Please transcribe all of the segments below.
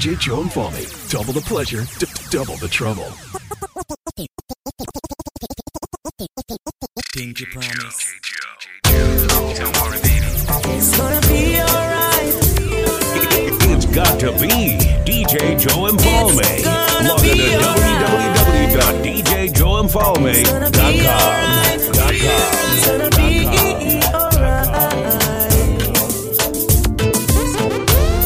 DJ Joe and Falmy. Double the pleasure, d- double the trouble. Pinky promise. It's gonna be alright. It's got to be DJ Joe and Falme. It's Log on to be Dot com. gonna be alright.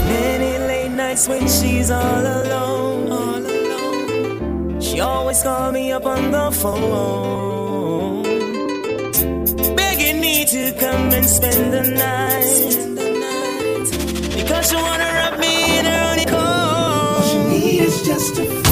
Many late nights when she's all alone, all alone. She always call me up on the phone, begging me to come and spend the night. Because she wanna wrap me in her honeycomb. All she needs is just a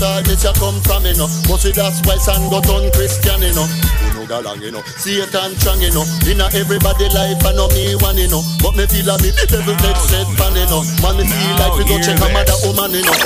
know where this a start, this a come from enough. But see that's why son got on Christian enough. You know go long enough. Satan strong enough. Inna everybody life I know me one enough. But me feel a bit the devil take set fan enough. Man me feel like we go check a mother woman enough.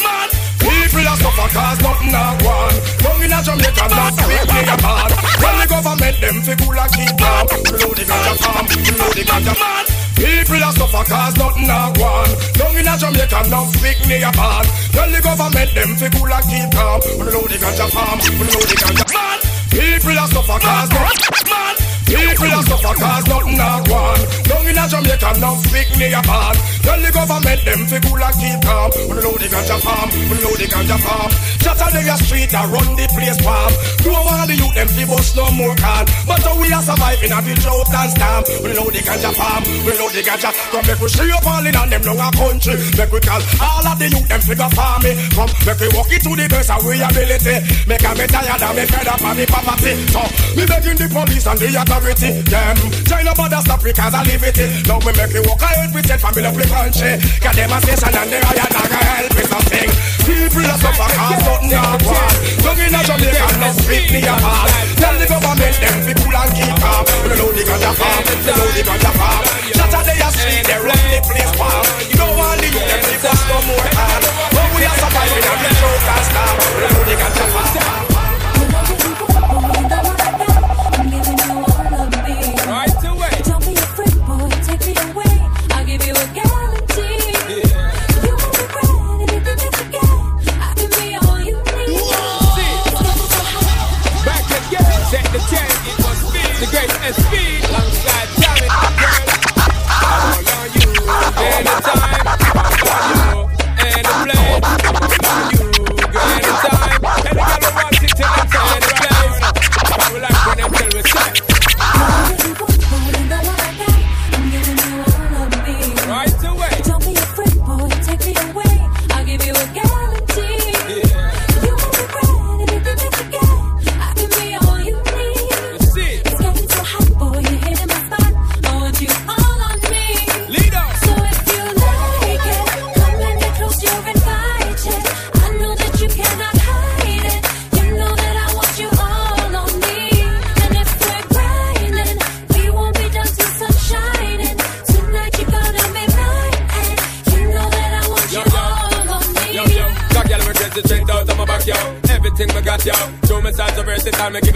Man, people are suffer cause nothing a one. Down in a Jamaica, not speak me apart. When the government them fi cool and keep calm. We know the ganja farm, we know the ganja man. People are suffer cause nothing a one. A Jamaica, not speak me apart. When the government them fi cool and keep calm. We know the ganja farm, we know the ganja man. People are suffer cause nothing man. People are suffer cause nothing a one. Down in a Jamaica, not speak me apart. Tell the government them fi cool and keep calm. We know the ganja farm, we know the ganja farm. Just on the street and run the place palm. Don't want the youth them fi bust no more can. But how we are surviving a the drought and storm. We know the ganja farm, we know the ganja. Come make we see up all in and them long a country. Make we call all of the youth them figure farming. Come make we walk it to the best of we ability. Make a me tired and me fed up and me poverty. So me begging the police and the authority. Them no bother stop because I live it. Now we make we walk ahead with it family of the country. Got them a station and they are not gonna help me something. People are suffer cause nothing not one. Young in a Jamaica no speak me apart. Tell the government them people and keep calm. We know the ganja farm, we know the ganja farm. Saturday a street they run the place palm. You don't want the youth them to bust no more can. But we are surviving and we show can't. We know the ganja farm.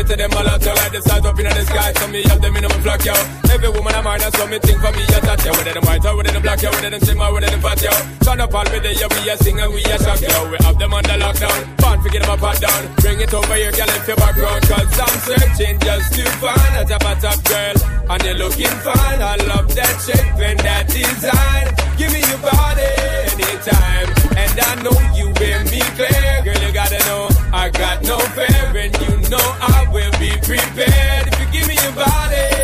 To them all out. Like the stars up in the sky, so me have them in my flock, yo. Every woman of mine, so me think for me, a touch, yo. Whether them white or whether them black, yo. Whether them slim or whether them fat, yo. Turn up all with it, yeah, we a sing and we a shock, yo. We have them under lockdown. Fun, forget them a pat down. Bring it over here, girl, if your background, cause I'm searching just to find a top, a top girl. And you're looking fine, I love that shape and that design. Give me your body, anytime. And I know you and me clear. Girl, you gotta know I got no fear, and you know I will be prepared. If you give me your body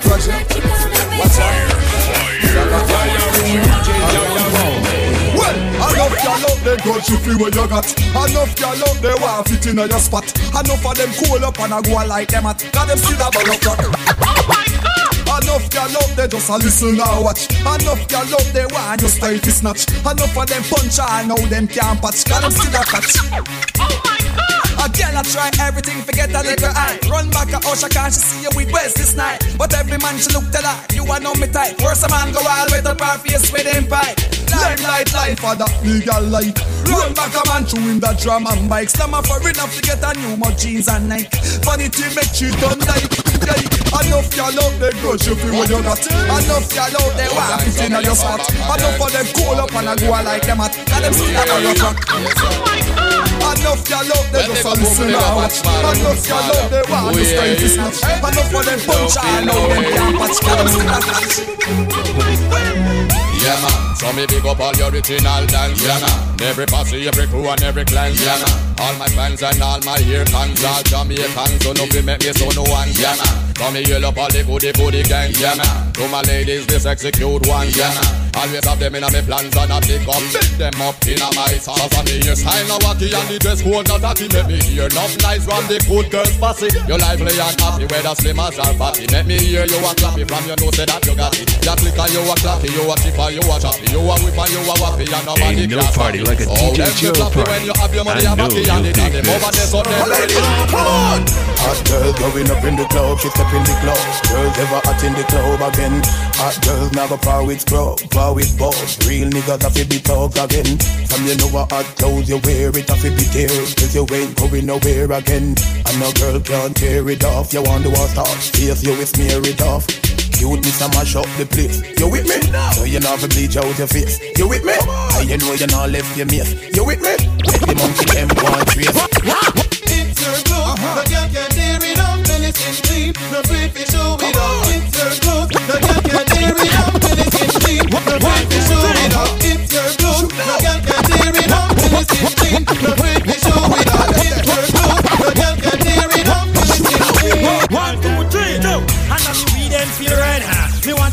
to touch make What's love them cause you feel what you got Enough y'all love they want fit in your spot Enough of them cool up and I go like them at Got them still a ball of Enough y'all love they just a listen and watch Enough y'all love they want you style fi snatch. Enough of them punch and now them can't patch Got them still a catch a girl I try everything, forget a little eye. Run back a Usher, can't she see you with West this night? But every man she look to that, you are know me type. Worse a man go all with up her face with him pipe. Life, life, life for that legal life. Run back a man chewing that drum and bike. Slam for enough to get a new more jeans and Nike. Funny thing make she done like, like. Enough y'all love they girls you feel what you got. Enough y'all love they want fit in your spot. Enough of them cool up and I go like them at. Got them still a your track. Enough y'all love they just listen and watch. Enough y'all love they want to stay to snatch. Enough of them punch and know them can't patch. Got them still a catch. Yeah man, so me big up all your original dance. Yeah man, every posse, every crew and every clan. Yeah man, all my fans and all my ear fans All Jamaicans, so nothing make me so no one. Yeah man, so me yell up all the goody goody gang. Yeah man, to my ladies this execute one. Yeah man, always have them in a me plans and I pick up. Pick them up in a my sauce And me hairstyle. Now wacky and the dress code not tacky Make me hear enough nice from the good girls fussy You lively and happy whether slim as or fatty Make me hear you a clappy. From your nose say that you got it. You click and you a clappy, you a chip and you a choppy You a whip and you a wappy and nobody Ain't no party like a it. DJ Oh, Joe party. when you have your money I know you and the dig them over there this. so them Hot girl going up in the club, she step in the club. Girls ever hot in the club again. Hot girls now go par with scrub, par with boss. Real niggas have to be talk again. From you know what hot clothes you wear, it have to be tear. Cause you ain't going nowhere again. And no girl can't tear it off. You want to watch stop, face you will smear it off. Cuteness and mash up the place. You with me? So you know to bleach out your face. You with me? And you know you not left your mate. You with me? Let the monkey them uh-huh. and trace. It's your clothes, the girl can tear it up till it's in clean. No afraid to show it off. It's your clothes, the girl can tear it up till it's in clean. No afraid to show it off. It's your clothes, the girl can tear it up till it's in clean.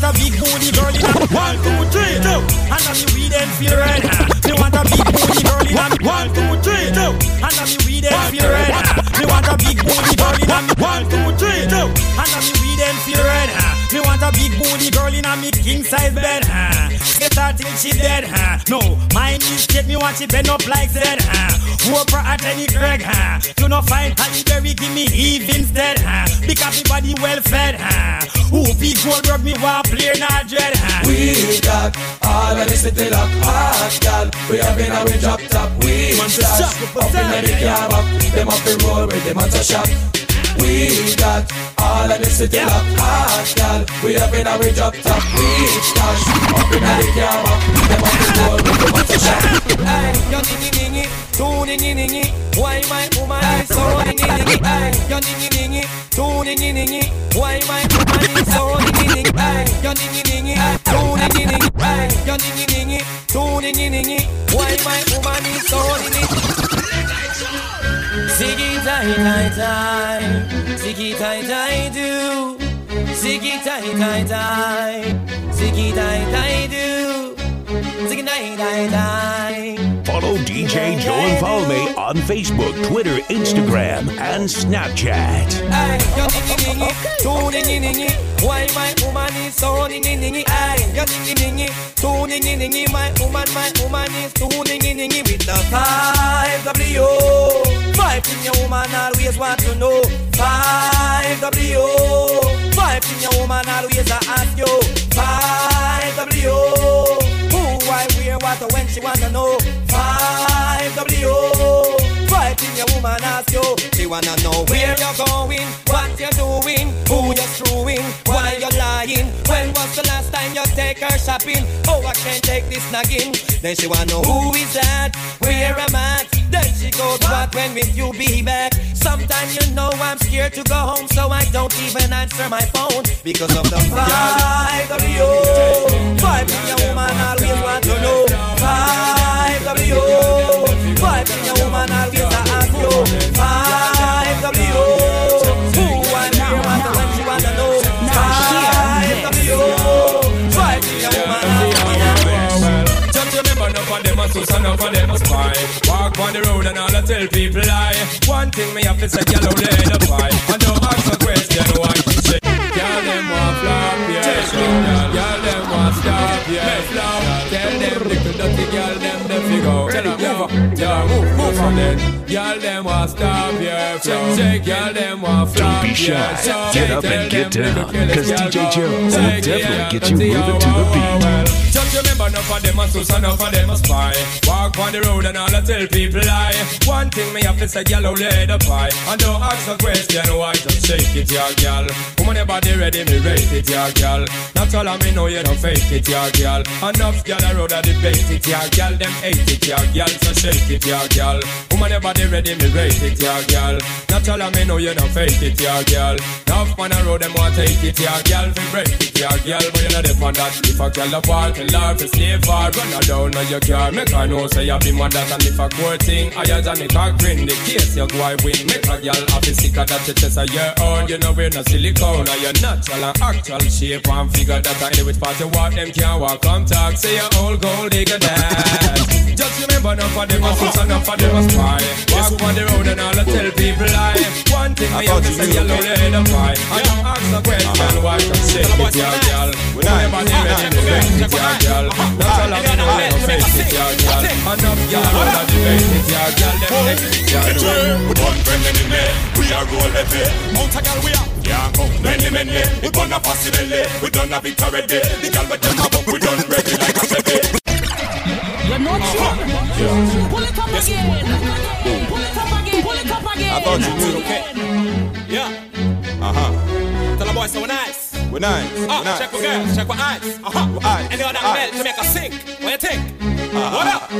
A big booty girl in a One, two, three, two. And now me weed and feel red, huh? Me want a big booty girl in a One, two, three, two. And now me weed and feel red. Me want a big booty girl in a One, two, three, two. And now me weed and feel red. Me want a big booty girl in a me king size bed, her till she dead, huh? No, my mistake, me want she bend up like that, huh? For at any Craig, huh? You no find Halle Berry, give me Eve instead, huh? Because me body well fed, huh? Whoopi Goldberg, me want play not dread, huh? We got all of the city lock hot, gal. We have been our drop top. We Man, to stash shop, up in the car back. Them up the road with them on to shop. We got all of the city lock hot, gal. We have been our drop top. We stash up in the car. Them up the road with them on to shop. Ay, yo ningi ningi, tú ningi ningi, why my woman is so ningi ningi, ay, yo ningi ningi, tú ningi ningi, why my woman is so ningi ningi, ay, yo ningi ningi, tú ningi ningi, ay, yo ningi ningi, tú ningi ningi, why my woman is so ningi Ziggy tie tie tie, ziggy tie tie do, ziggy tie tie tie, ziggy tie tie do, ziggy tie tie tie. DJ Joe and Follow Me on Facebook, Twitter, Instagram, and Snapchat. Ay, yo ningi ningi, tú ningi ningi, why my woman is so ningi ningi, ay, yo ningi ningi, tú ningi ningi, my woman, my woman is too ningi ningi with the five W. Five thing your woman always want to know. Five W. Five thing your woman always ask you. Five W. she wanna know. Five W. Five thing your woman ask you. She wanna know where you're going, what you're doing, who you're screwing, why you're lying. When was the last time you take her shopping? Oh, I can't take this nagging. Then she wanna know who is that, where I'm I? Then she goes, what when will you be back? Sometimes you know I'm scared to go home, so I don't even answer my phone because of the five W. Five thing your woman always want to know. Five. Five thing your woman always ask you. Five W. Who and where when she wanna know. Five W. Five thing your woman always Just remember, enough of them a sus, enough of them a spy. Walk on the road and all I tell people lie. One thing me have to say, yellow they the pie. I don't ask a question why she say. Girl, them want flop, yeah, sure. Girl, stop, yeah, flop. Tell them little dirty girl, them the figure. Tell them yeah, move, move them. Girl, them want stop, yeah, flop. Shake, girl, them want flop, Don't be shy. Get up and get down, 'cause girl, DJ. Joe will definitely get you moving oh, to the oh, beat. oh. Just remember, enough of them a sus, enough of them a spy. Walk on the road and all I tell people lie. One thing me have to say, yellow lay the pie. And don't ask a question why, just shake it, yeah, girl. Woman, your body ready, me rate it, yeah, girl. Not all of me know you don't fake it, yeah, girl. Enough girl road a debate it, yeah, girl. Them hate it, yeah, girl. So shake it, yeah, girl. Woman, your body ready, me rate it, yeah, girl. Not all me know oh, you don't fake it, yeah, girl. Enough man a road them want take it, yeah, girl. Fi break it, yeah, girl. But you know the on that. If a girl a fall, tell her to stay far. Run her down on your car. Make her know say you be mad that and if a court thing higher than it a grin. The case you go I win. Make a girl happy sicker that you chest a year old. You know we're not silicone. Or you're natural and actual shape and figure that I which part you walk them can't walk. Come talk, say your old gold digger that. Just remember enough of them a sus, enough of them spy. Walk on the road and all I tell people lie. One thing I have to say yellow lay the pie. I don't ask a question why you shake it, yeah, girl. Everybody ready to make it, yeah, girl. That's all I know, they don't fake it, yeah, girl. Enough girl, all of the fake it, yeah, girl. Them it, yeah, girl. One friend enemy, we are roll heavy. Mount a gal we are. Yeah, come many many. We done a possibility, we done a victory day. The gal with them have up, we done ready like a Chevy. You're not sure. Pull it up again. Pull it up again. Pull it up again. I thought you knew, okay? Yeah. Uh huh. Tell the boys so we're nice. We're nice. Ah, Uh, nice. check with girls, check with eyes. Uh huh. Uh-huh. With eyes. Any other belt to make us sink. What you think? Uh-huh. What up?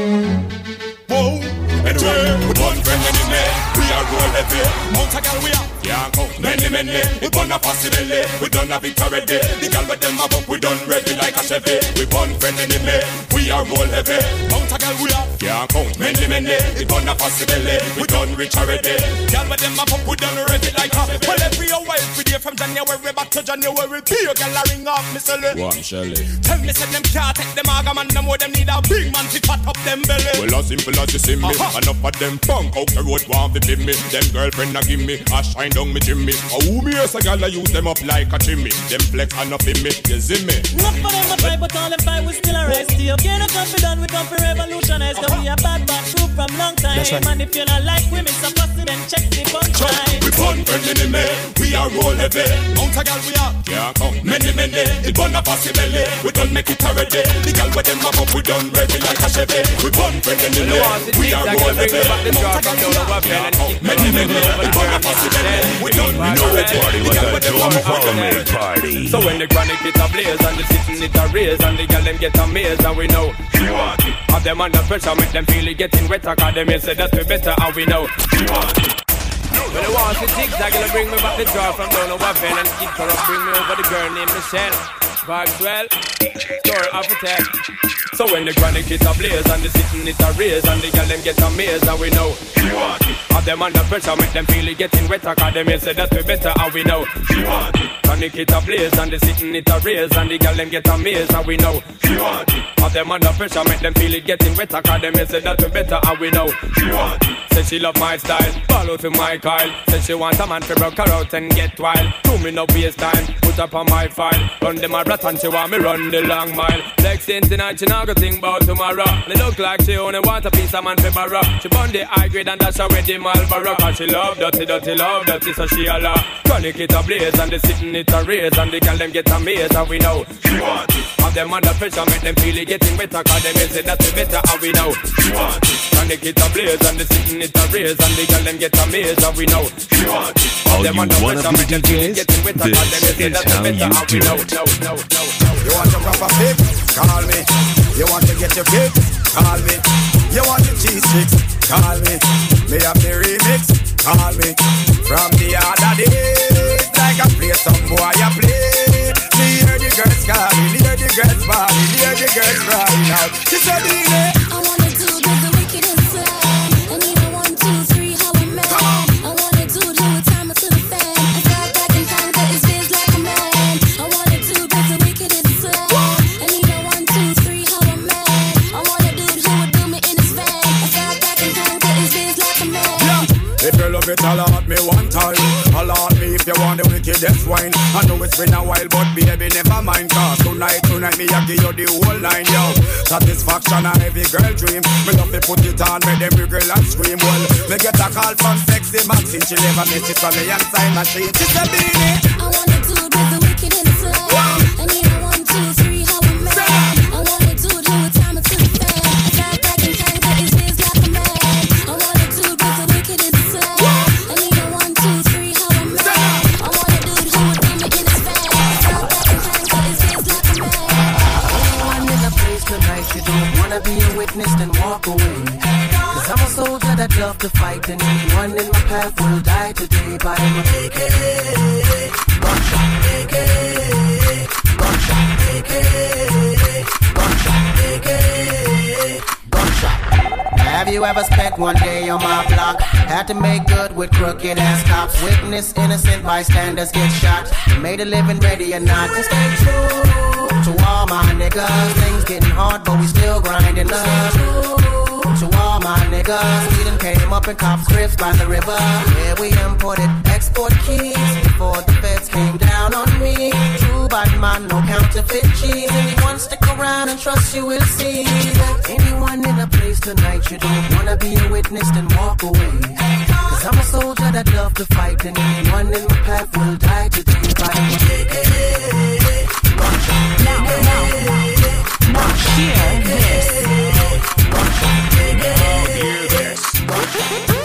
Whoa, anyway, with one friend enemy, we are roll heavy. Mount a gal we are. Yeah, come many many. We done a possibility, we done a victory day. The gal with them have up, we done ready like a Chevy. We one friend enemy, we are roll heavy. Mount a gal we are. Yeah, come many many. We done a possibility, we done rich already. Gal with them up up, we done ready like a Well, every hour, every day from January back to January. Be a gal a ring off, me sell it. One Shelly. Tell me, say them can't take them aga man, them more them need a big man to fat up them belly. Well, as simple as you see me, Uh-huh. Enough of them punk out the road want to be me. Them girlfriend a give me a shine down me Jimmy. A who me as a gal I use them up like a chimney. Them flex and up in me, you see me. Enough for them to fight, but all them fight we still arrest you. Can't no confident, we come for revolutionize. Cause we a bad bad group from long time. That's right. And if you not like women, so pussy, then check the punchline. We fun friend enemy, we are roll heavy. Mount a gal we are. Yeah, come many many. It burn a possibility. We done make it already. The gal with them have up, we done ready like a Chevy. We fun friend enemy, we are come many many. It burn a possibility. We done You know the party like a Don't Follow Me party. So when the chronic it a blaze and the sitting it a raise and the girl them get amazed and we know she want it. Have them under pressure, make them feel it getting wetter cause them say that we better and we know she want it. When they want to zigzag, it'll bring me back the draw from down over Ven and bring me over the girl named Michelle. Vibes well, story of a. So when the chronic it a blaze and the sitting it a raise and the girl them get amazed and we know she want it. Have them under pressure, make them feel it getting wetter cause them say that we better and we know she want it. Chronic it a blaze and the sitting it a raise and the girl them get amazed and we know she want it. Have them under pressure, make them feel it getting wetter cause them say that we better and we know she want it. Say she love my style, follow to my Kyle. Say she want a man to rock her out and get wild. Do me no waste time, put up on my file. Run them a rat and she want me run the long mile. Next thing tonight, she not go think about tomorrow. It look like she only want a piece of man for borrow. She bun the high grade and dash away the Marlboro. Cause she love dirty, dirty, love dirty, so she a laugh. Chronic it a blaze and the sitting it a raise and the girl them get amazed and we know she want it. Have them under pressure, make them feel it getting better. Cause them say that we better, and we know. She want it. And the kids are blaze, and the sitting it a raise, and the girl them get amazed, and we know. She want it. All you under wanna be DJs, getting better. Cause them this is how you do know. it. You want your proper fix? Call me. You want to get your fix? Call me. You want your cheese sticks? Call me. Me have the remix? Call me. From the other days, like I play some boy I play. Me hear the girls calling, hear the girls bawling, hear the girls crying out. She said, "Dine." If it, alert me one time. Alert me if you want the wickedest wine. I know it's been a while, but baby, never mind. Cause tonight, tonight, me, I give you the whole nine, yo. Satisfaction, a every girl dream. Me love to put it on, make them wiggle and scream. Well, me get a call from sexy Maxine. She never miss it from me and sign machine. She said, Beanie. I wanna do the wicked inside. That love to fight, and anyone in my path will die today by my AK. Buckshot, AK. Buckshot, AK. Buckshot, AK. Have you ever spent one day on my block? Had to make good with crooked ass cops. Witness innocent bystanders get shot. Made a living ready or not to stay true to all my niggas. Things getting hard, but we still grinding up. To all my niggas, we done came up in cop scripts by the river. Yeah, we imported export keys before the feds came down on me. True bad man, no counterfeit cheese. Anyone stick around and trust you will see anyone in a place tonight you don't wanna be a witness, then walk away. Cause I'm a soldier that love to fight, and anyone in my path will die today by my Now, now, now, hear this.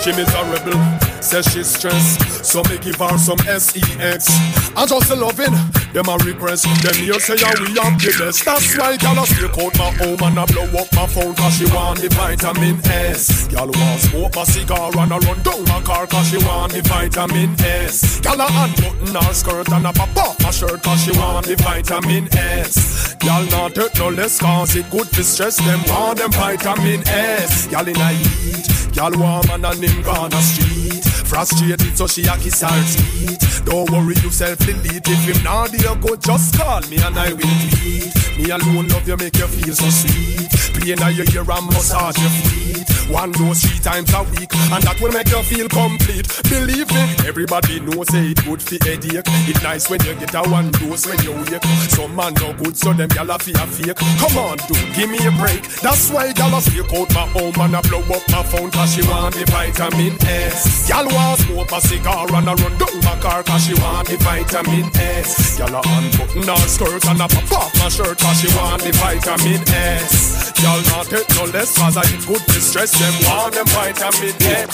She miserable, says she's stressed. So me give her some sex. I just a loving them a repress. Them here say yeah, we have the best. That's why gyal a stick out my home and a blow up my phone cause she want the vitamin S. Gyal want smoke a cigar and a run down my car cause she want the vitamin S. Gyal a unbutton her skirt and a pop off her shirt cause she want the vitamin S. Gyal not hurt no less cause it good to stress them want them vitamin S. Gyal in a heat, gyal warm and a gone a street. Frustrated so she a kiss her teeth. Don't worry yourself delete if him not there go just call me and I will tweet. Me alone love you make you feel so sweet. Pain in your ear and massage your feet. One dose three times a week and that will make you feel complete. Believe me, everybody knows say it good for headache. It nice when you get a one dose when you wake. Some man no good so them gyal a fi a fake. Come on dude, give me a break. That's why gyal a stick out my home and a blow up my phone cause she want the vitamin S. Gyal want smoke a cigar and a run down my car cause she want the vitamin S. Gyal a unbutton her skirt and a pop off my shirt cause she want the vitamin S. Gyal not take no less cause I eat good distress them want them vitamin S.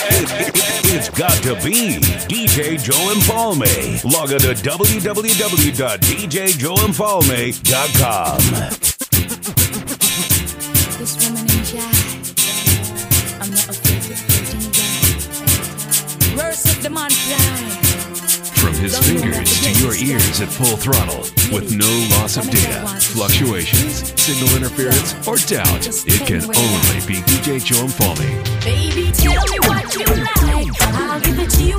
It's got to be DJ Joe Infalme. Log on to www.djjoeinfalme.com. From his fingers to your ears at full throttle with no loss of data, fluctuations, signal interference, or doubt. It can only be DJ Infalme. Baby, tell me what you like. I'll give it to you,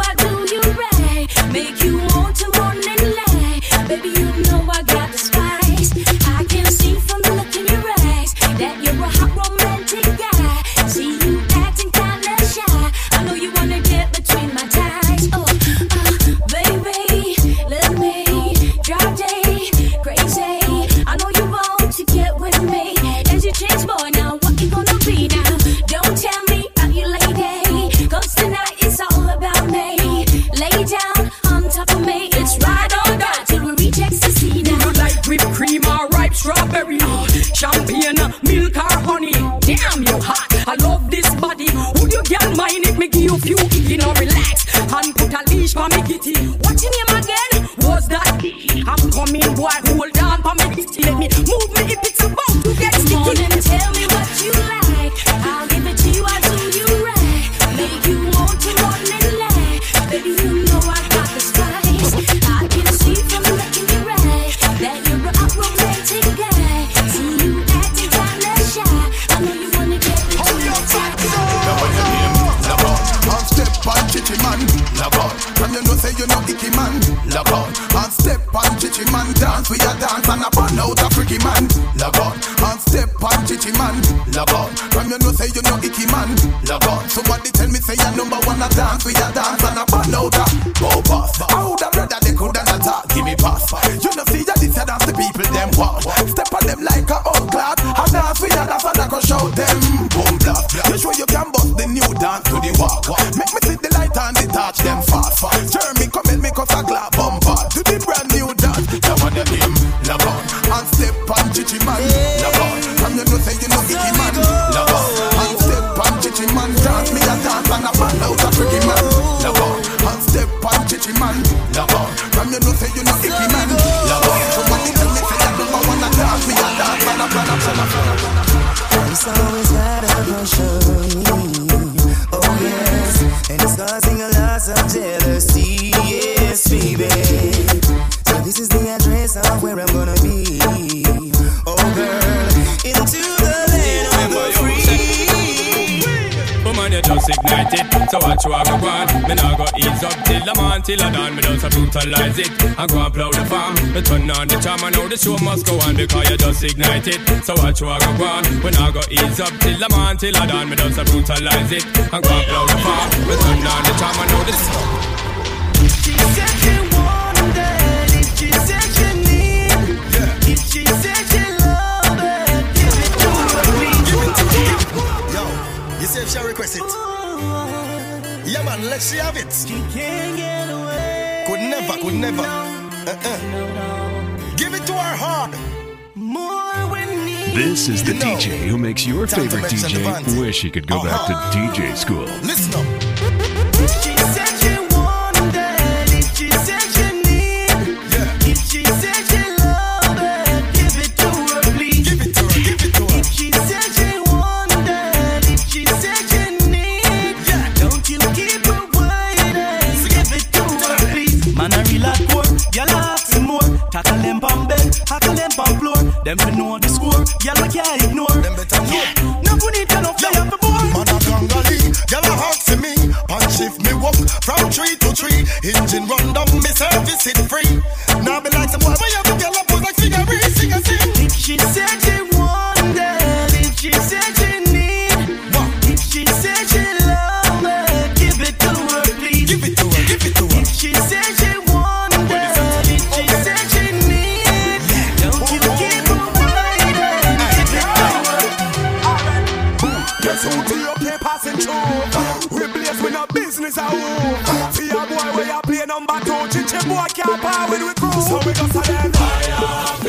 So watch you go on. Me nah go ease up till the on till I done. Me just a brutalize it. I go and plow the farm. Me turn on the charm I know the show must go on because you just ignite it. So watch you go on. Me nah go ease up till the on till I done. Me just a brutalize it. I go and plow the farm. Me turn on the charm I know the. She said she wanted that. If she said she need. Yeah. If she said she love it, give it to me, Give it to me. Yo, you say if she request it. Yeah, man, let she have it. She can't get away. Could never, could never. No, uh-uh. no, no. Give it to her hard. This is the DJ who makes your Time favorite DJ wish he could go uh-huh. back to uh-huh. DJ school. Listen up. Them fi know the score. Y'all can't ignore. Them better know. Yeah. No good need enough. They have a ball. Man a gangali. Y'all a hot to me. Punch shift me walk from tree to tree. Engine run down me service it free. See a boy where you play number two, chichi boy can't power with we crew. So we just a them fire.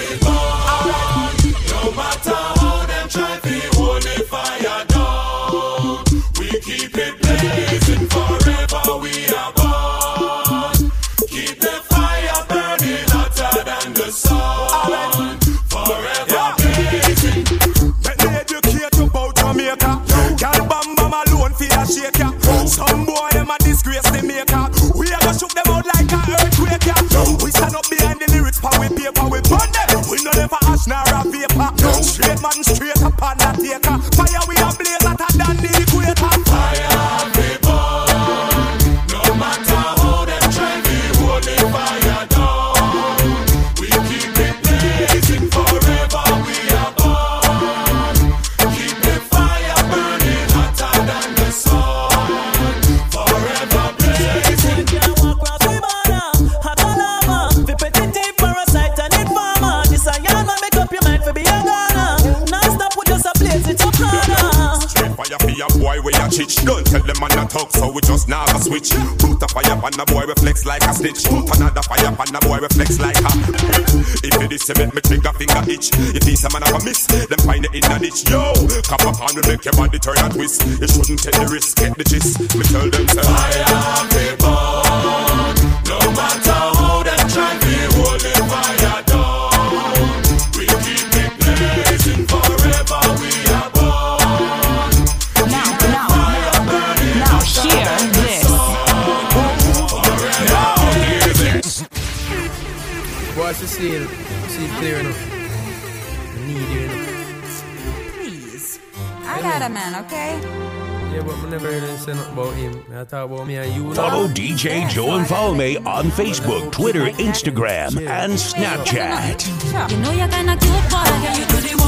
Just now a a fire on the boy reflex like a stitch. Put another fire on the boy reflex like a. If it is make me trigger finger itch. If this a man a miss, then find it in the ditch. Yo, cap up on make your body turn and twist. You shouldn't take the risk, get the gist. Me tell them say Fire be born. No matter how them try to hold the fire see it. See it clear enough. I need you enough. Please. I got a man, okay? Yeah, but I never heard him say nothing about him. I talk about me and you. Follow DJ Joe and follow me on Facebook, Twitter, Instagram, and Snapchat. You know you're kinda cute, boy. Yeah, you do the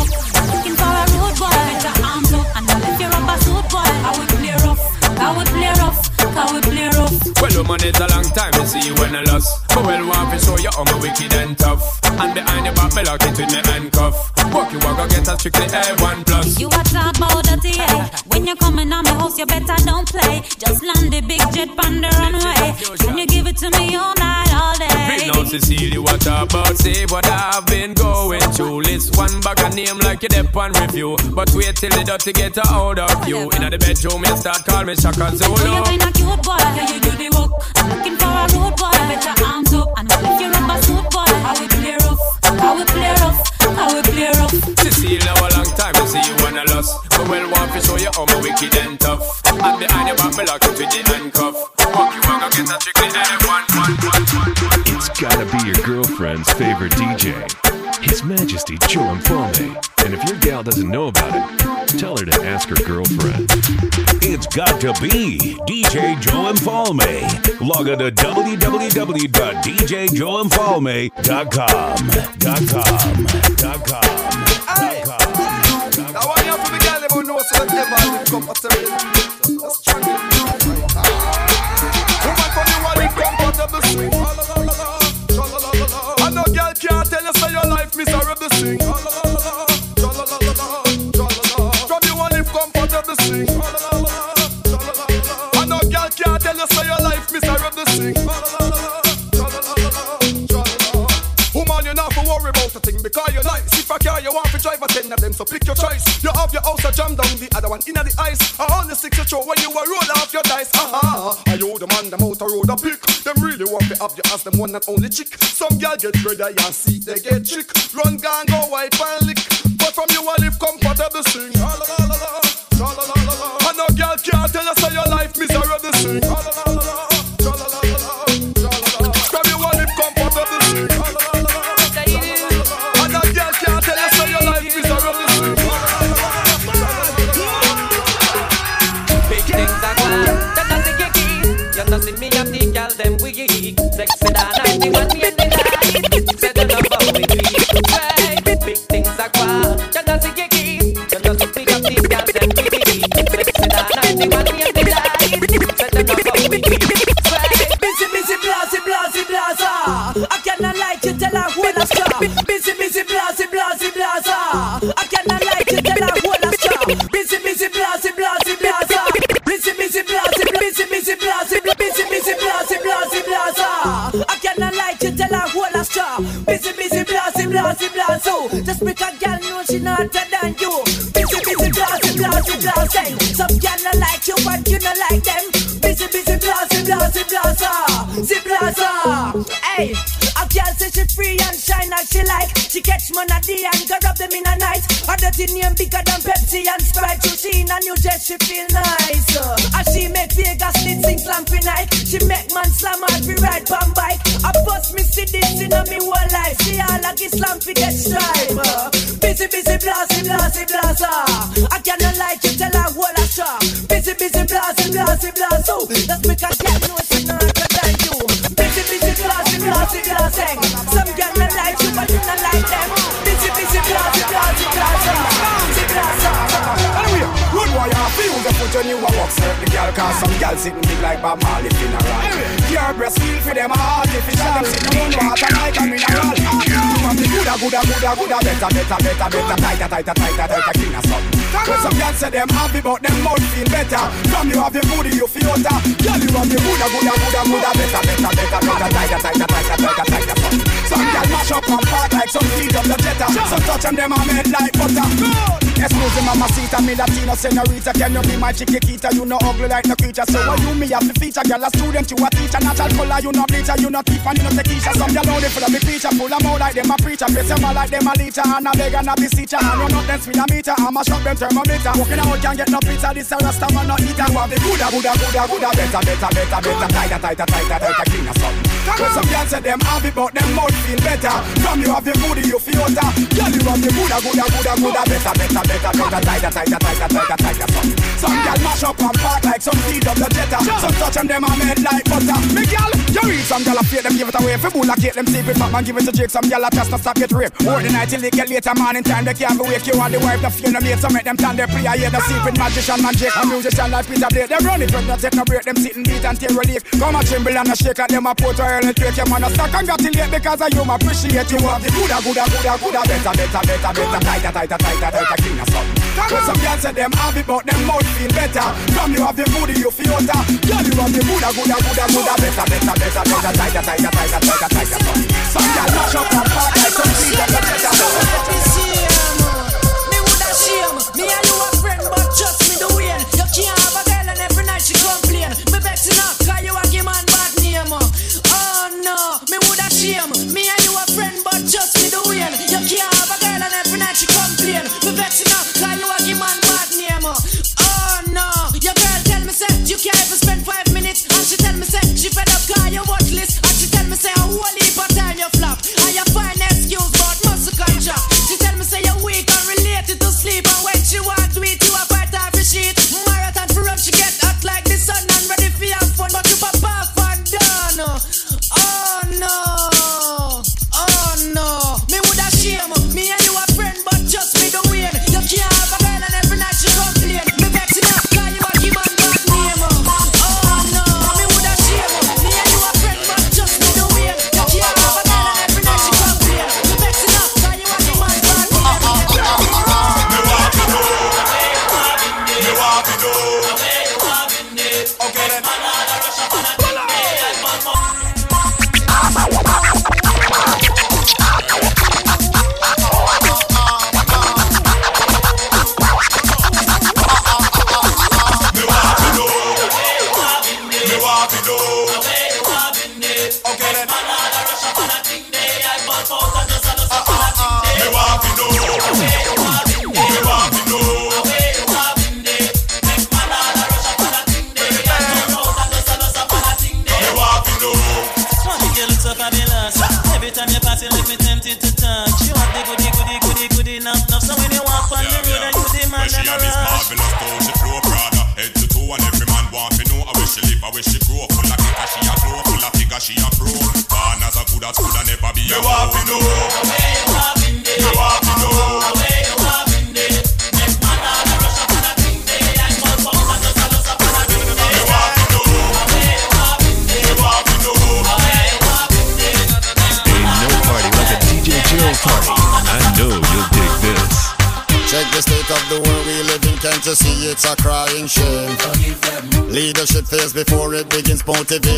rough. Well, a long time to see you when I lost. But well, want to show you how me wicked and tough. And behind your back, me lock it with me handcuff. Walk you walk, I get a strictly A1 plus. You a talk about the TA. When you're coming on my house, you better don't play. Just land the big jet on the runway. Can you give it to me all night, all Big day? now, Cecilia, what about? See what I've been going through. List one bag of name like you dep on review. But wait till the dirty get a hold of you. In the bedroom, you start calling me Shaka Zulu. you're kinda cute, boy. Yeah, you do the work. I'm looking for a road boy. Bet your arms up and lift your rubber suit, boy. I will play rough. I will play rough. I will play rough. Cecilia, a long time to see you when I lost. But well, want to show you how me wicked and tough. And behind your back, me lock it with the handcuff. Walk you walk, I get a strictly A1, one, one, one, one. It's gotta be your girlfriend's favorite DJ, His Majesty Joe Infalme. And if your gal doesn't know about it, tell her to ask her girlfriend. It's got to be DJ Joe Infalme. Log on to www.djjoeinfalme.com. Dot com. Dot com. Now one year for the girl, they won't know so them ever live comfortable. Let's try it. Woman from you want live comfortable swing. And no girl can't tell you say your life miserable. Comfortable swing. And no girl can't tell you say your life miserable swing. Woman, you not to worry about a thing because you're nice. If a car you want to drive a ten of them, so pick your choice. You have your house a jam down, the other one inna the ice. I only six you throw when you a roll off your dice. Aha, are you the man them out a road a pick? Them really want to have you as them one and only chick. Some girl get ready and see they get chick. Run gun go wipe and lick. But from you a live comfortable sing. Can't tell you say your life miserable sing. Dirty name bigger than Pepsi and Sprite. So she in a new dress, she feel nice. Uh, as she make Vegas lit sing slampy night. She make man slam as we ride pan bike. I bust me see this in a me whole life. She all like it slampy get stripe. Uh, busy, busy, blasy, blasy, blaza. I cannot like you tell her what I saw. Busy, busy, blasy, blasy, blazo. That's because some girl sitting big like Bob Marley funeral Your breast feel for them artificial Them sitting on water like a mineral You want the gooda, gooda, gooda, gooda Better, better, better, better Tighter, tighter, tighter, tighter, cleaner something But some girls say them happy but them mouth feel better. From you have your booty, you feel hotter. Girl, you have your Buddha, Buddha, Buddha, Buddha, better, better, better, better, tighter, tighter, tighter, tighter, tighter, tighter. Some girl mash up and part like some feet of the jetta. Some touch and them are made like butter. Excuse me, mama, Sita, me Latino senorita. Can you be my chiquitita? You no ugly like no creature. So why you me have to feature? Girl, a student, you a teacher. Natural color, you no bleacher. You no thief and you no tequila. Some girl only full of me preacher. Full of mouth like them a preacher. Face them all like them a leacher. And a beg and a beseecher. And you not dance with a meter. I'm a shop them thermometer. Walking out can't get no pizza. This a rasta man no eater. You have the Buddha, Buddha, Buddha, Buddha. Better, better, better, better. Tighter, tighter, tighter, tighter. Clean as But some girls say them have it, but them mouth feel better. From you have your booty, you feel hotter. Girl, you have your Buddha, Buddha, Buddha, Buddha. Better, better, better, better. Tighter, tighter, tighter, tighter, tighter. Some, some girl mash up and part like some feed of the jetta. Some touch and them are made like butter. Me girl, you read some girl a plate them give it away. Fi bull a cake them sleep it back man give it to Jake. Some girl a just not stop get raped. Work the night till they get later morning time. They can't be wake you and the wife. The fear them late. So make them plan their prayer. Yeah, the secret magician man Jake. A musician like Peter Blake. They run it, but not take no break. Them sitting beat and tear relief. Come a tremble and a shake at them a put early take. Your man start congratulate because of you. Appreciate you. Have the gooda, gooda, gooda, gooda. Better, better, better, better. Tighter, tighter, tighter, tighter. Clean as up. But some girls say them have it, but them mouth feel better. From you have your booty, you feel hotter. Girl, you have your gooda, gooda, gooda, gooda. Better, better, better, better. Tighter, tighter, tighter, tighter, tighter. Some girl mash up and part like some of the better. minha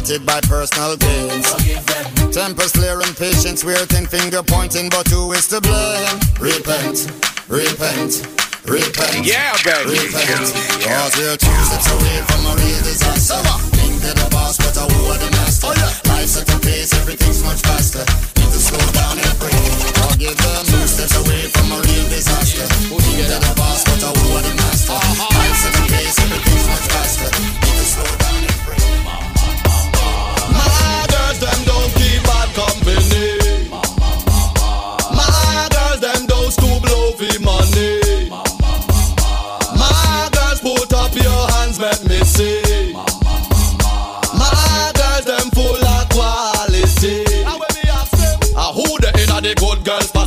motivated by personal gains. Tempers clear and patience, we're ten finger pointing, but who is to blame? Repent, repent, repent. Yeah, baby. Repent. Yeah. Cause we're two steps away from a real disaster. Think they're the boss, but I who are the master? Life's at a pace, everything's much faster. Need to slow down and breathe. Forgive them,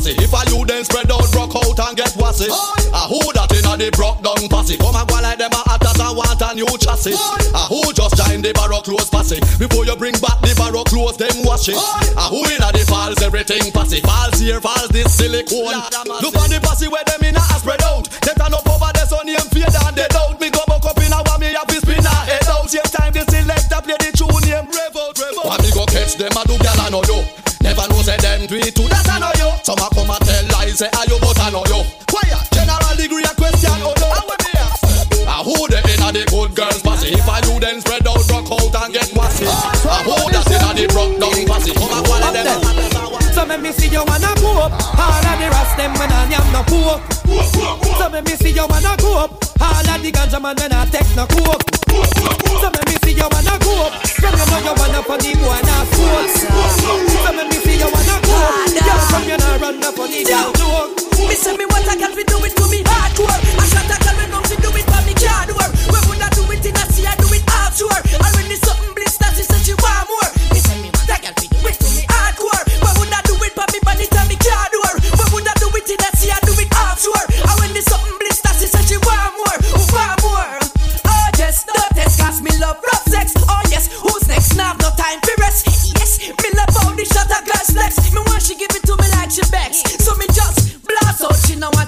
classy. If I you then spread out, rock out and get wassy. I ah, who that inna the broke down posse. Come and go like them a attack and want a new chassis. I ah, who just join the barrow close posse. Before you bring back the barrow close, them wash it. I ah, who inna the falls everything posse. Falls here, falls this silicone. Look on the posse where them inna a spread out. They turn up over there, so name fear and they doubt me. Go buck up inna one me a be spin a head out. Same time they select a play the tune name rev out, rev out. When me go catch them a do gal I no do. Say are you but I know you. Quiet, general degree a question oh no. How we be a who the inna the good girls passy? If I do then spread out, rock out and get wassy. Oh, a who that inna the broke down passy? Come a one of them. So make me see you wanna go up All of the rest them when I am no coke So make me see you wanna go up All of the ganja man when I take no coke So make me see you wanna go up From you know you wanna funny boy and smoke So make me see you wanna go up Girl from you know run the funny girl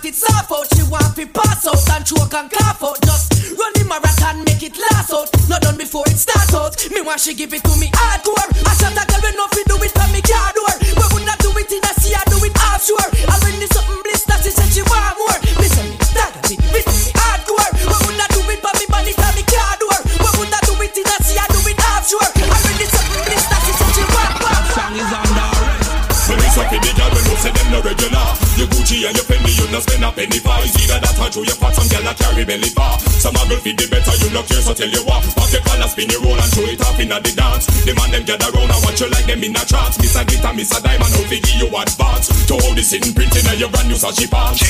it soft out. She want to pass out and choke and cough out. Just run the marathon, make it last out. Not done before it start out. Me want she give it to me hardcore. I shot a girl when no fi do it for me car door. We would not do it in a sea, I do it offshore. And when the something blister, she said she want more. Say that girl it, it me hardcore. We would not do it for me body for me car door. We would not do it in a sea, I do it offshore. And when the something blister, she said she want more. song is under arrest. When it's up in the girl, we know say them no regular. Your Gucci and your Fendi, you no spend a penny for. It's either that or through your pot, some girl that carry belly far. Some a girl feed the better, you look care, so tell you what. Pop your collar, spin your roll and show it off inna the dance. The man them gather round and watch you like them in a trance. Miss a glitter, miss a diamond, how fi give you advance. To hold the sitting print inna your brand new Sachi pants.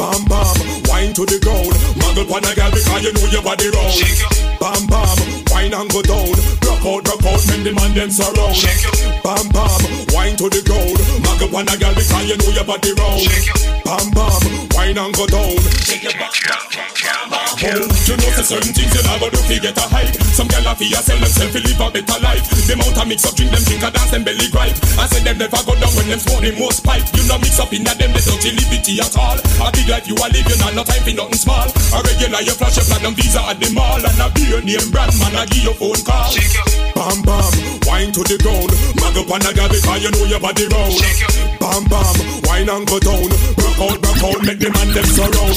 Bam bam, wine to the ground. Muggle pon a girl because you know your body round. Bam bam, wine and go down. Rock out, rock out, make the man them surround. Bam bam, wine to the ground. Muggle pon a girl because you know your body round. Bam bam, wine and go down. Oh, you know say certain things you never do fi get a hype. Some gyal a fi a sell themself fi live a better life. The amount of mix up drink them drink a dance them belly gripe. I say them never go down when them smoke the most pipe. You know mix up inna them they don't liberty at all. A big life you a live, you not no time for nothing small. A regular you flash your platinum visa at the mall and a beer name brand man a give your phone call. Bam bam, wine to the ground. Mag up on a girl because you know your body round. Bam bam, wine and go down. Rock out, rock out, make the man them surround.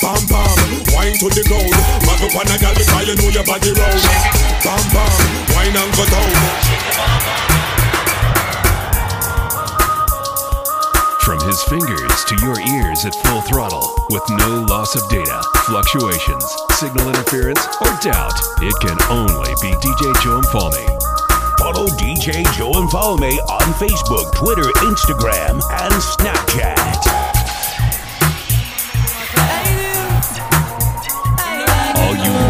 Bam bam, wine to the ground. Mag up on a girl because you know your body round. Bam bam, wine and go down. From his fingers to your ears at full throttle with no loss of data, fluctuations, signal interference, or doubt, it can only be DJ Joe Falme. Follow DJ Joe and Follow Me on Facebook, Twitter, Instagram, and Snapchat.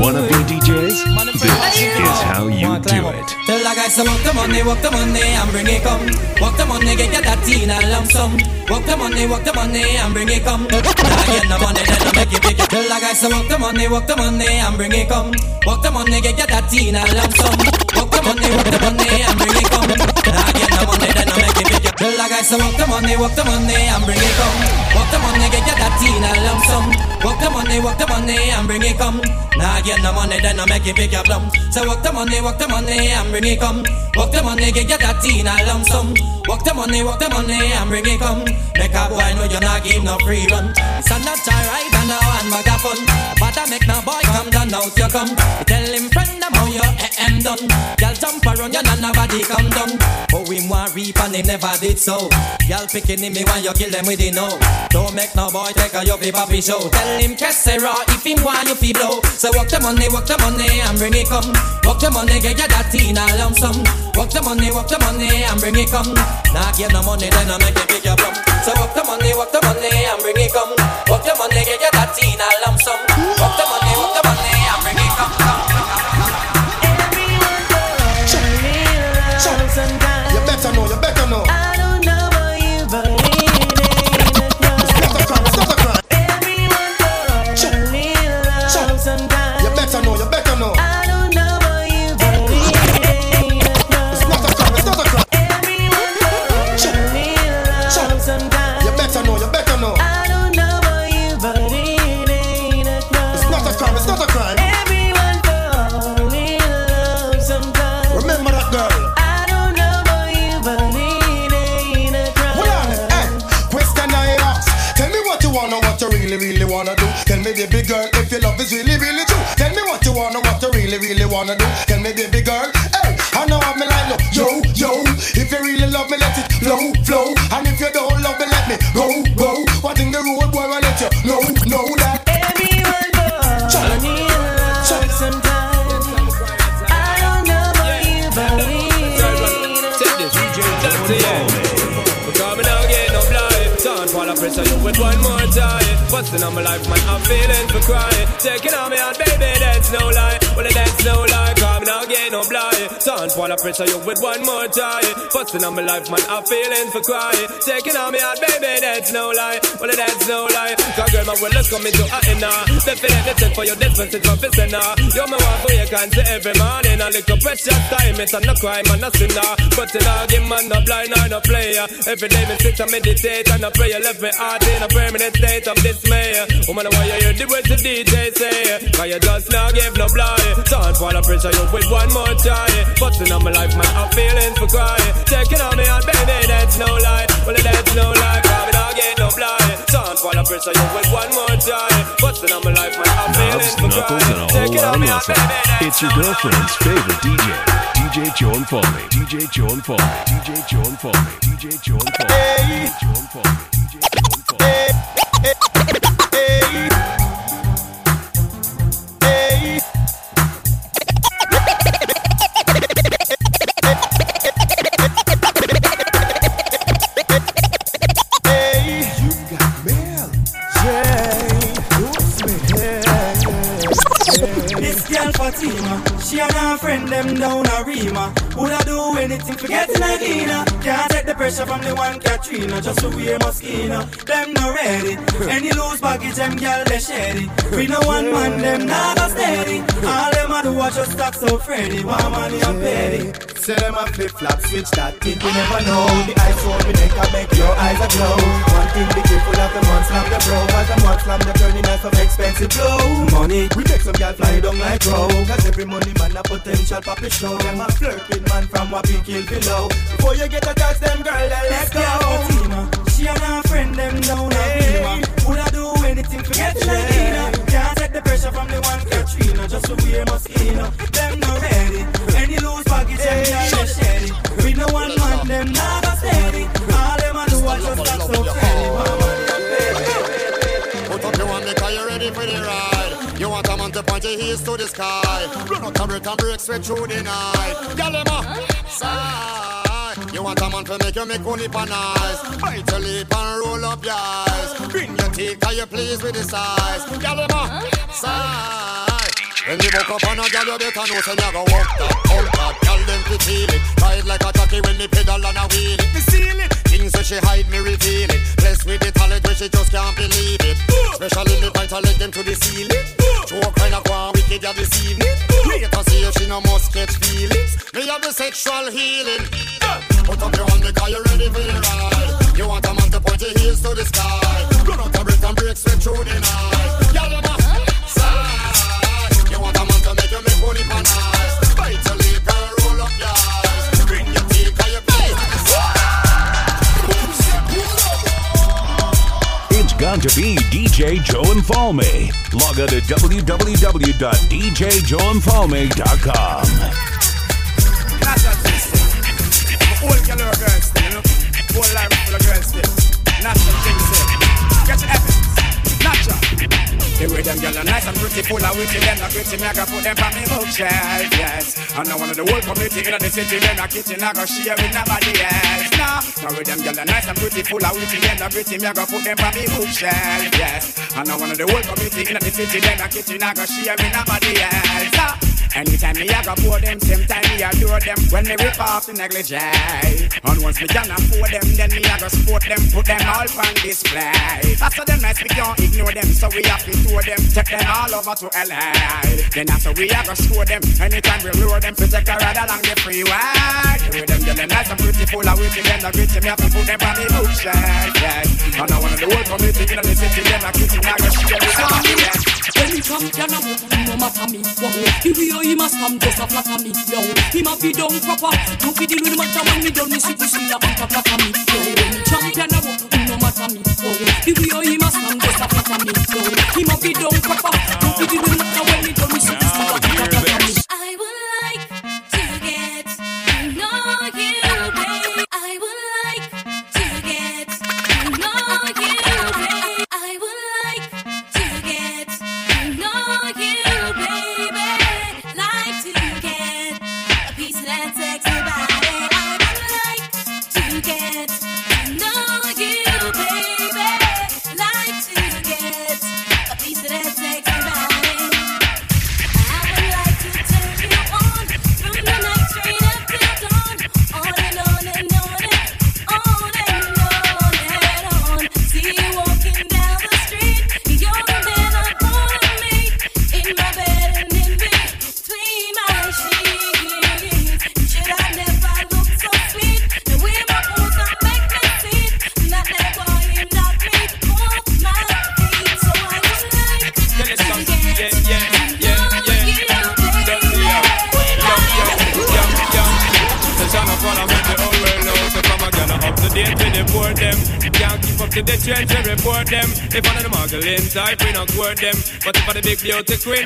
All you wannabe DJs, this is how you do it. Tell the guys to walk the money, walk the money and bring it come. Walk the money, get your that teen and lump sum. Walk the money, walk the money and bring it come. Now get the money, then I make it big. Tell the guys to walk the money, walk the money and bring it come. Walk the money, get your that teen and lump sum. Walk the money, walk the money and bring it come. Now get the money, then I make it big. Tell the guys to walk the money, walk the money and bring it come. Walk the money, get your that teen and lump sum. Walk the money, walk the money and bring it come. Now get the money, then I make it big. Plum. So walk the money, walk the money and bring it come. Walk the money, get your that teen and lump sum. Walk the money, walk the money and bring it come. Make a boy know you're not give no free run. It's a not alright and now and magaphone. But I make no boy come down now you come. Tell him friend them how you AM done. Girl jump around you and nobody come down. Oh we want reap and they never did so. Girl picking him me when you kill them with the no. Don't make no boy take a your papi show. Tell him Kessera if him want you fi blow. So walk the money, walk the money and bring it come. Walk the money, get your that teen and lump sum. Walk the money, walk the money and bring it come. Nah give no money then I make it big your plum. So walk the money, walk the money and bring it come. Walk the money, get your that teen and lump sum. Wanna do. Tell me, baby girl, hey, I know I'm line up. Yo, yo, if you really love me, let it flow, flow. And if you don't love me, let me go, go. One thing the road boy, I let you know, know that. Everyone born in love sometimes. I don't know about you, but Because me now get no blind Don't wanna pressure you with one more time Busting on my life, man, I'm feeling for crying. Taking on me out, baby, that's no lie. Well, that's no lie, me now get no blind. Don't wanna pressure you with one more time. Busting on my life, man, I'm feeling for crying. Taking on me out, baby, that's no lie. Well, that's no lie. Cause girl, my will is coming to a end now. Definitely for your distance, it's professor now. You're my one for you can see every morning. A little precious time, it's not no crime, and no sinner. But in all game, man, no blind, or no player. Every day me sit and meditate and I pray. Left me heart in a permanent state of dismay. Woman, why you hear the words the DJ say? Cause you just now give no blind Don't wanna pressure you with one more try. Busting on my life, man, I'm feeling for crying Taking on me heart, baby, that's no lie. Well, that's no lie, cause me not get no blind Don't wanna pressure you with one more try Busting on my life, man, I'm feeling Knobs, knuckles, and a whole lot of muscle. It's your girlfriend's favorite DJ, DJ Joe and Foley. DJ Joe and Foley. DJ Joe and Foley. DJ Joe and Foley. DJ Joe and Foley. DJ Joe and Foley. Friend them down a Rima. Woulda do anything for getting a Dina. Can't take the pressure from the one Katrina, just to wear Moschino. Them no ready. Any loose baggage, them girl they shady. We no one man, them not steady. All them a do watch us stack so Freddy. One money I'm petty. Say them a flip flop, switch that tip, you never know. The ice on me neck, I make your eyes a glow. One thing, be careful of the month slam the bro. As the month slam the turning out of expensive blow. Money, we make some girl fly down like crow. Cause every money man a potential pop it show. Them a flirting man from what we kill below. Before you get a touch them girl, then let's go. Fatima, she and her friend them down a Rima. Woulda do anything for getting a Dina. Can't take the pressure from the one Katrina, just to wear Moschino. Them no ready. Any loose them girl they shady. We no one man, them not go steady. All them a do watch us stack so and petty. Put up your one because you're ready for the ride. You want a man to point your heels to the sky. Run out and break and break straight through the night. Girl, them a side. You want a man to make you make only pan eyes. Bite your lip and roll up your eyes. Bring your teeth, cause you pleased with the size. Girl, them a side. When you woke up on a girl, you better know say you go walk that, pump that. Girl, them fi feel it. Ride like a jockey when me pedal and a wheel it. Me seal it. Things that she hide, me reveal it. Blessed with the talent where she just can't believe it. Especially point her leg them to the ceiling. Joke kind of go on wicked ya this evening. Later see if she no must catch feelings. Me have the sexual healing. Uh. Put up your hand because you're ready for the ride. You want a man to point your heels to the sky. Run out a breath and break straight through the night. Y'all you make money pan eyes. Bite your lip and roll up your eyes. Bring your teeth cause you. It's got to be DJ Joe and Falme. Log on to www.djjoeandfalme.com. Natural system. Old girl or girl still, you know. Whole life full of girls still. Natural thing still. Get the evidence. Natural. The way them girls are nice and pretty, full of witty, them not pretty, me I can put them on me bookshelf, yes. And one of the whole community in the city, them not kitchen, I go share with nobody else. Nah, now with them girls are nice and pretty, full of witty, them not pretty, me I go put them on me bookshelf, yes. And one of the whole community in the city, them not kitchen, I go share with nobody else. Nah. Anytime me I go pour them, same time me adore them. When me rip off the negligee And once me can afford them, then me I go sport them Put them all on display. After them nice, we can't ignore them So we have to tour them, take them all over to LA Then after we I go store them Anytime we lure them, to take a ride along the freeway. With them, then them nice and pretty, full of witty Them the gritty, me have to put them on the bookshelf, yes And I want the whole community in the city Them a kitchen, I go share somebody else when you come down and walk, no matter me. Walk me. If you he must come just a flatter me. Yo, he must be done proper. No be no matter when me done me see this feel about a flatter me. Yo, when you champion and walk, no matter me. Walk me. If you he must come just a flatter me. Yo, he must be done proper. out the.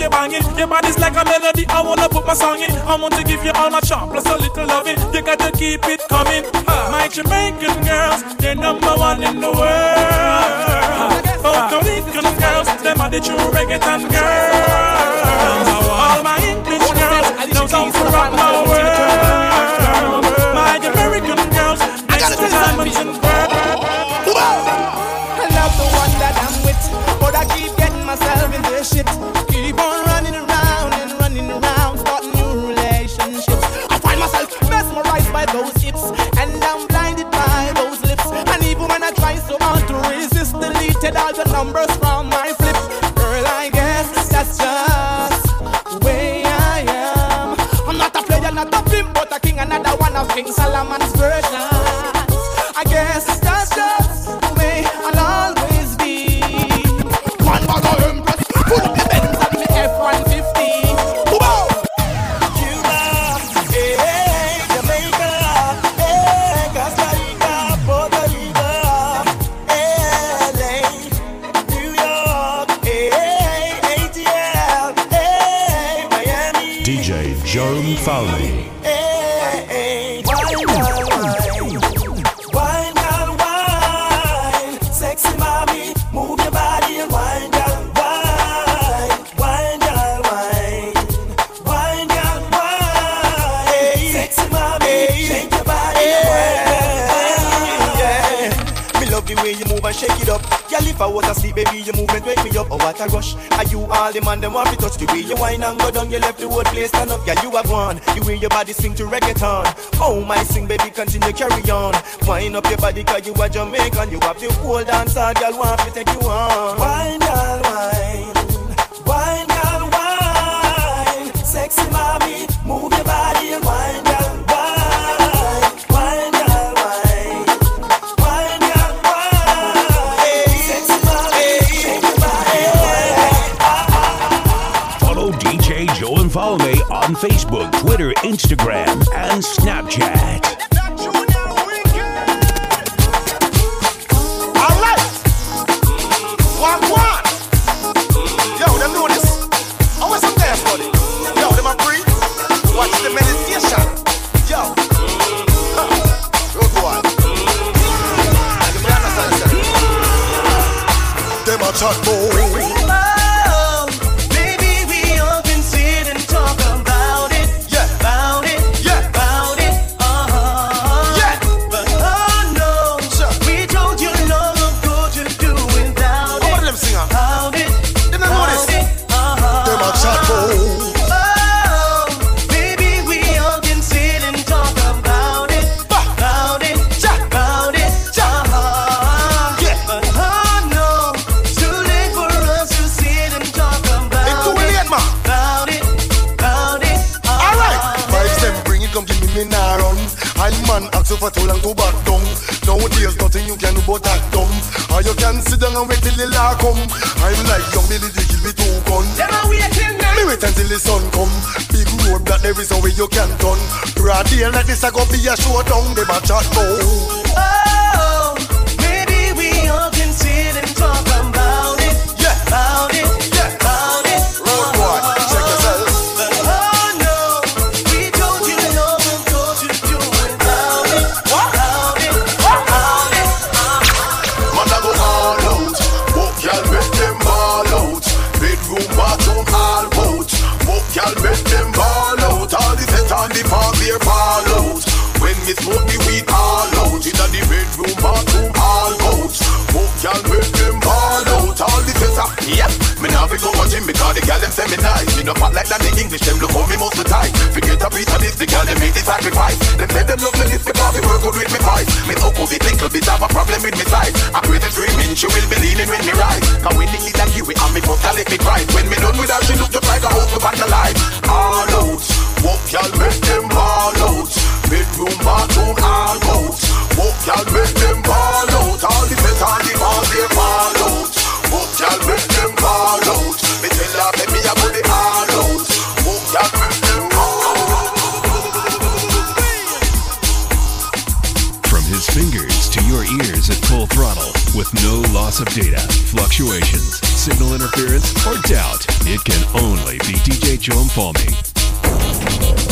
you banging. Your body's like a melody, I wanna put my song in. I want to give you all my charm plus a little loving. You got to keep it coming. My Jamaican girls, they're number one in the world. Puerto Rican girls, they're the true reggaeton girls. The man them want to touch? The way you whine and go down, you left the whole place stand up. Girl, you have one. The way your body swing to reggaeton. Oh, my sing, baby, continue carry on. Wind up your body, cause you are Jamaican. You have the whole dance, girl, want to take you on. Wine, girl, on Facebook, Twitter, Instagram, and Snapchat. Wait till the law come. I'm like young Billy the kill with two gun. Them a waiting now. Me wait until the sun come. Big road that there is a way you can turn. Broad day like this I go be a showdown. Them a chat go. Girl them make the sacrifice. Them say them love me this because we work good with me price. Me the little bit have a problem with me size. I pray the dreaming, she will be leaning when me rise. Cause when the lead and give it, and me first I let me cry. When me done with her, she look just like a upon the life. All out, walk y'all make them ball out. Bedroom, bathroom, all out. Walk y'all make them ball out. All the set on the ball, they fall out. Walk y'all make throttle with no loss of data, fluctuations, signal interference, or doubt, it can only be DJ Joe Falme.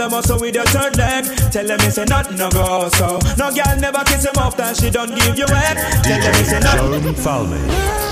Shoulder muscle with your third leg. Tell them me say nothing no go so. No girl never kiss him off that she don't give you head. Tell them me say nothing. Joe Falme.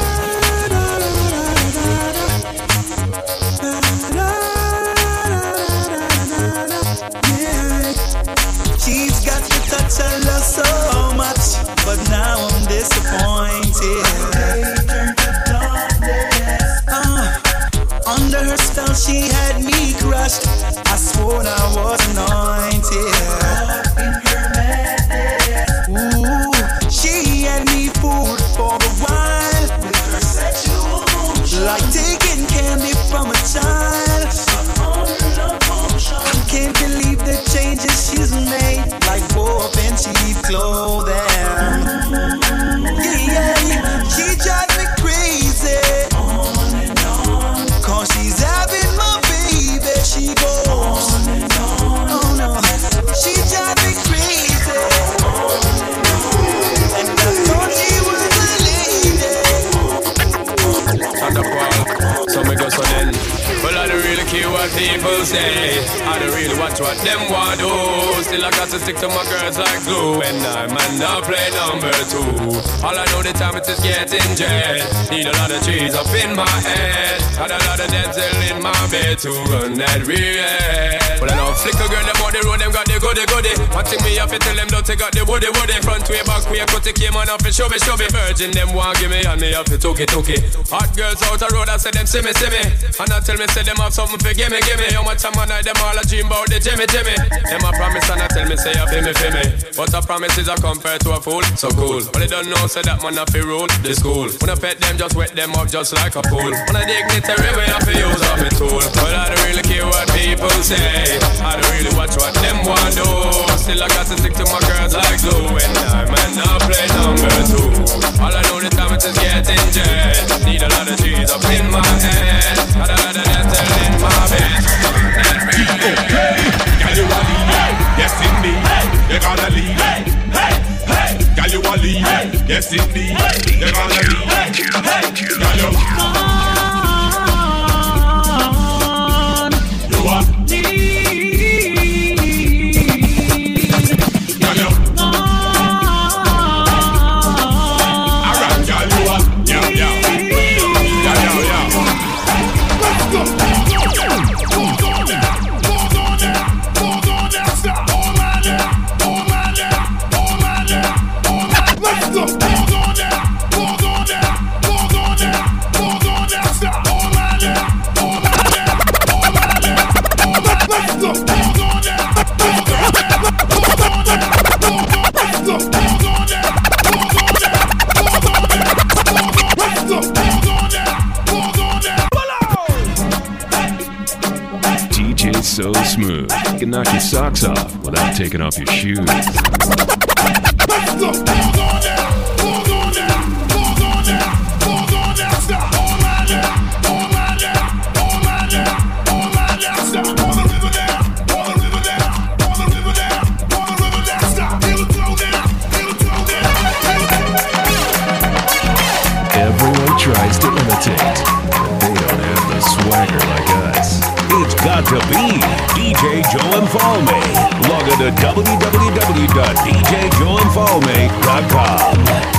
Say. I don't really watch what them want do. Still, I got to stick to my girls like glue. And I might not play number two. All I know the time it is getting jet. Need a lot of cheese up in my head. Got a lot of dental in my bed to run that real. Well, I know a girl, them on the road, them got the goody goody. One thing me have to tell them, don't take out the woody woody. Front way, back way, cut came on off and show me, show me. Virgin, them want give me, and me have to took it, took it. Hot girls out the road, I say them see me, see me. And I tell me, say them have something for give me, give me. How much time I night, them all a dream about the Jimmy, Jimmy. Them a promise and I tell me, say you feel me. But a promise is a compared to a fool, so cool. But they don't know, say that man a fi rule the school. When I pet them, just wet them up just like a pool. When I dignitary way, I fi use up my tool. But I don't really care what people say. I don't really watch what them want do. Still I got to stick to my girls like glue. And I might not play number two. All I know the time is getting jet. Need a lot of cheese up in my head. Got a lot of dental in my bed. Girl, you a lead, yes indeed. You gonna lead. Hey, hey, girl, you a lead, yes indeed. You gonna lead. Girl, you. You so smooth, you can knock your socks off without taking off your shoes. To be DJ Joe and Falme. Log on to www.djjoeandfalme.com.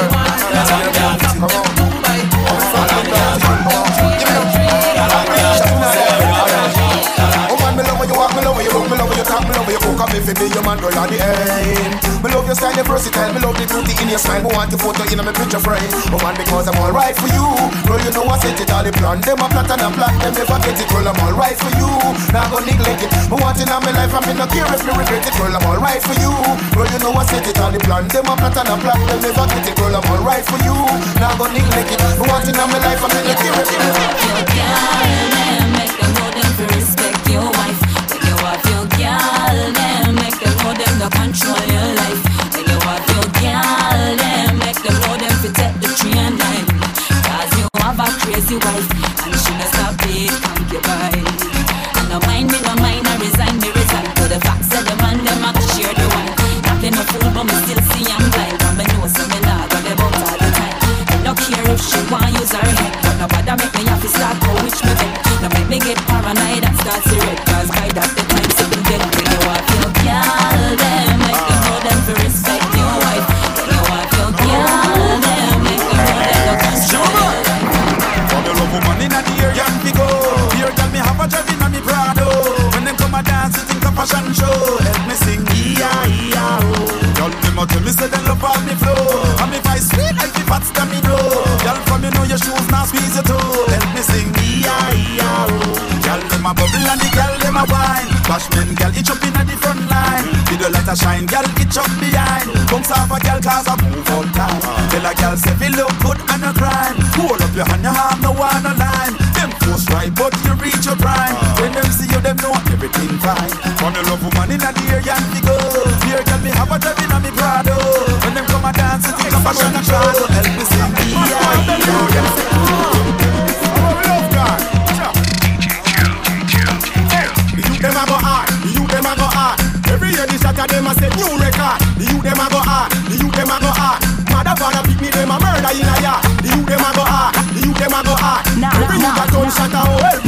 Oh, you walk, me love you you talk, me love you cook. I'm if you be your man, girl, at the end. Your style, your versatile, me love the beauty in your smile. Me want your photo in my picture frame. Oh man, because I'm alright for you. Girl, you know I set it all the plan. Them a plot and a plot, them never get it. Girl, I'm alright for you. Now go neglect it. Me want it in my life, I'm in no care if me regret it. Girl, I'm alright for you. Girl, you know I set it all the plan. Them a plot and a plot, them never get it. Girl, I'm alright for you. Now go neglect it. Me want it in my life, I'm in no care if me regret it. Your girl, man, make them know them to respect your wife. Take your wife, your girl, man, make them know them to control your life. Every year shot of them a set new record. The youth them a go hard, the youth them a go hard. Mother father pick me them a murder in a yard. The youth them a go hard, the youth them a go hard. Every now, youth a gun shot a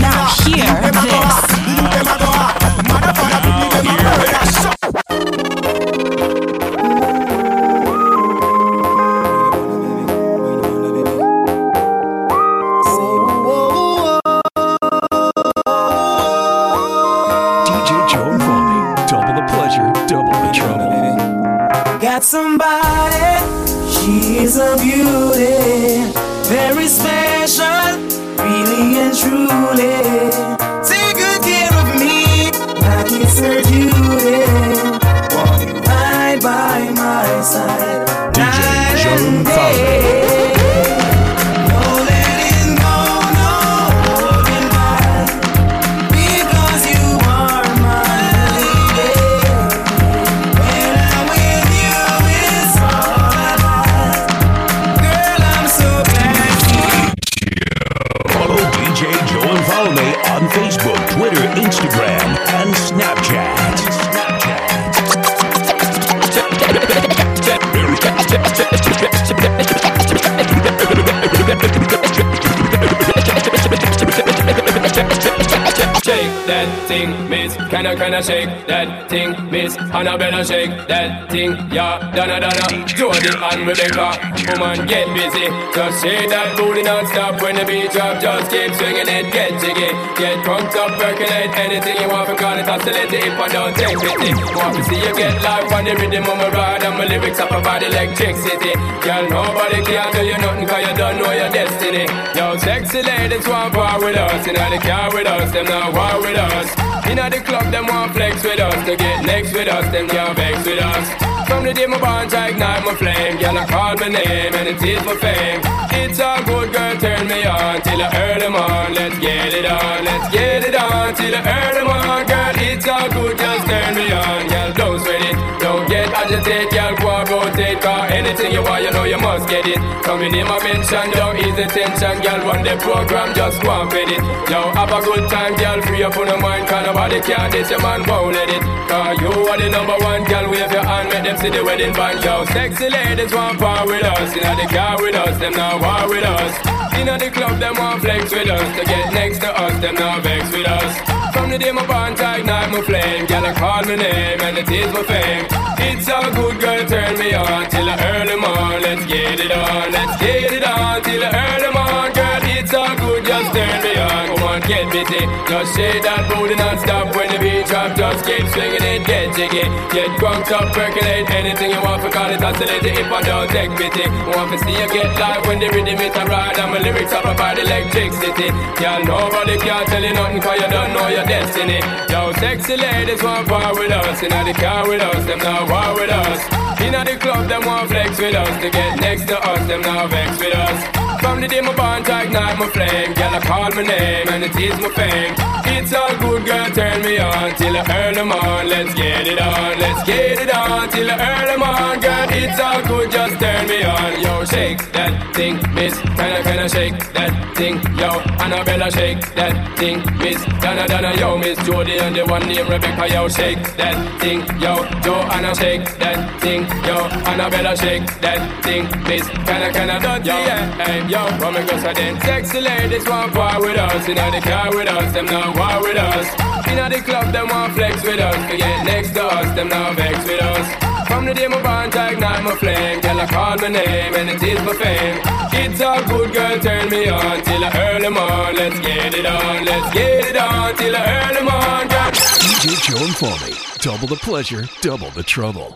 thing, miss. Can I, can I shake that thing, miss? Annabella shake that thing, yeah. Donna, Donna, Jody and Rebecca. Woman, get busy. Just shake that booty non-stop when the beat drop. Just keep swinging it, get jiggy. Get crunked up, percolate anything you want from call it oscillate it if I don't take pity. Want to see you get live on the rhythm of my ride and my lyrics up about electricity. Girl, nobody can do you nothing cause you don't know your destiny. Yo, sexy ladies want war with us. You know they car with us, them not war with us. You know the club, them want flex with us. To get next with us, them can't vex with us. From the day my bond, I ignite my flame. Girl, I call my name and it is my fame. It's all good, girl, turn me on till I earn them on. Let's get it on, let's get it on till I earn them on. Girl, it's all good, just turn me on. Girl, don't sweat it, don't get agitated. Girl, anything you want, you know you must get it. Coming in my mention, don't ease the tension. Girl, run the program, just go and fit it. Yo, have a good time, girl, free up on the mind. Cause nobody can this, your man won't let it. Cause you are the number one, girl, wave your hand, make them see the wedding band. Yo, sexy ladies want part with us. Inna the car with us, them now war with us. Inna the club, them want flex with us. To get next to us, them now vex with us. From the day my I ignite my flame. Girl, I call my name and it is my fame. It's all good, girl, turn me on till the early morn. Let's get it on, let's get it on till the early morn. It's all good, just turn me on. Come on, get busy. Just shake that booty non-stop when the beat drop. Just keep swinging it, get jiggy. Get drunk up, percolate anything you want for call it oscillating if I don't take pity. Want to see you get live when the rhythm is a ride and my lyrics up about electricity. Y'all nobody can tell you nothing cause you don't know your destiny. Yo, sexy ladies want part with us. Inna the car with us, them now war with us. Inna the club, them want flex with us. To get next to us, them now vex with us. From the day my bond, I ignite my flame. Girl, I call my name and it is my fame. It's all good, girl, turn me on till I earn them on. Let's get it on, let's get it on till I earn them on. Girl, it's all good, just turn me on. Yo, shake that thing, miss. Kinda, kinda shake that thing. Yo, Annabella, shake that thing, miss. Donna, Donna, yo, miss Jody and the one named Rebecca, yo, shake that thing. Yo, Joanna, shake that thing. Yo, Annabella, shake that thing, miss. Kinda, kinda dirty, yeah. Hey, yo, what me go so then? Sexy ladies want war with us. Inna the car with us, them now war with us. Inna the club, them want flex with us. To get next to us, them now vex with us. From the day my bond, I ignite my flame. Girl, I call my name and it is my fame. It's all good, girl, turn me on till I earn them on. Let's get it on, let's get it on till I earn them on. DJ Joe and. Double the pleasure, double the trouble.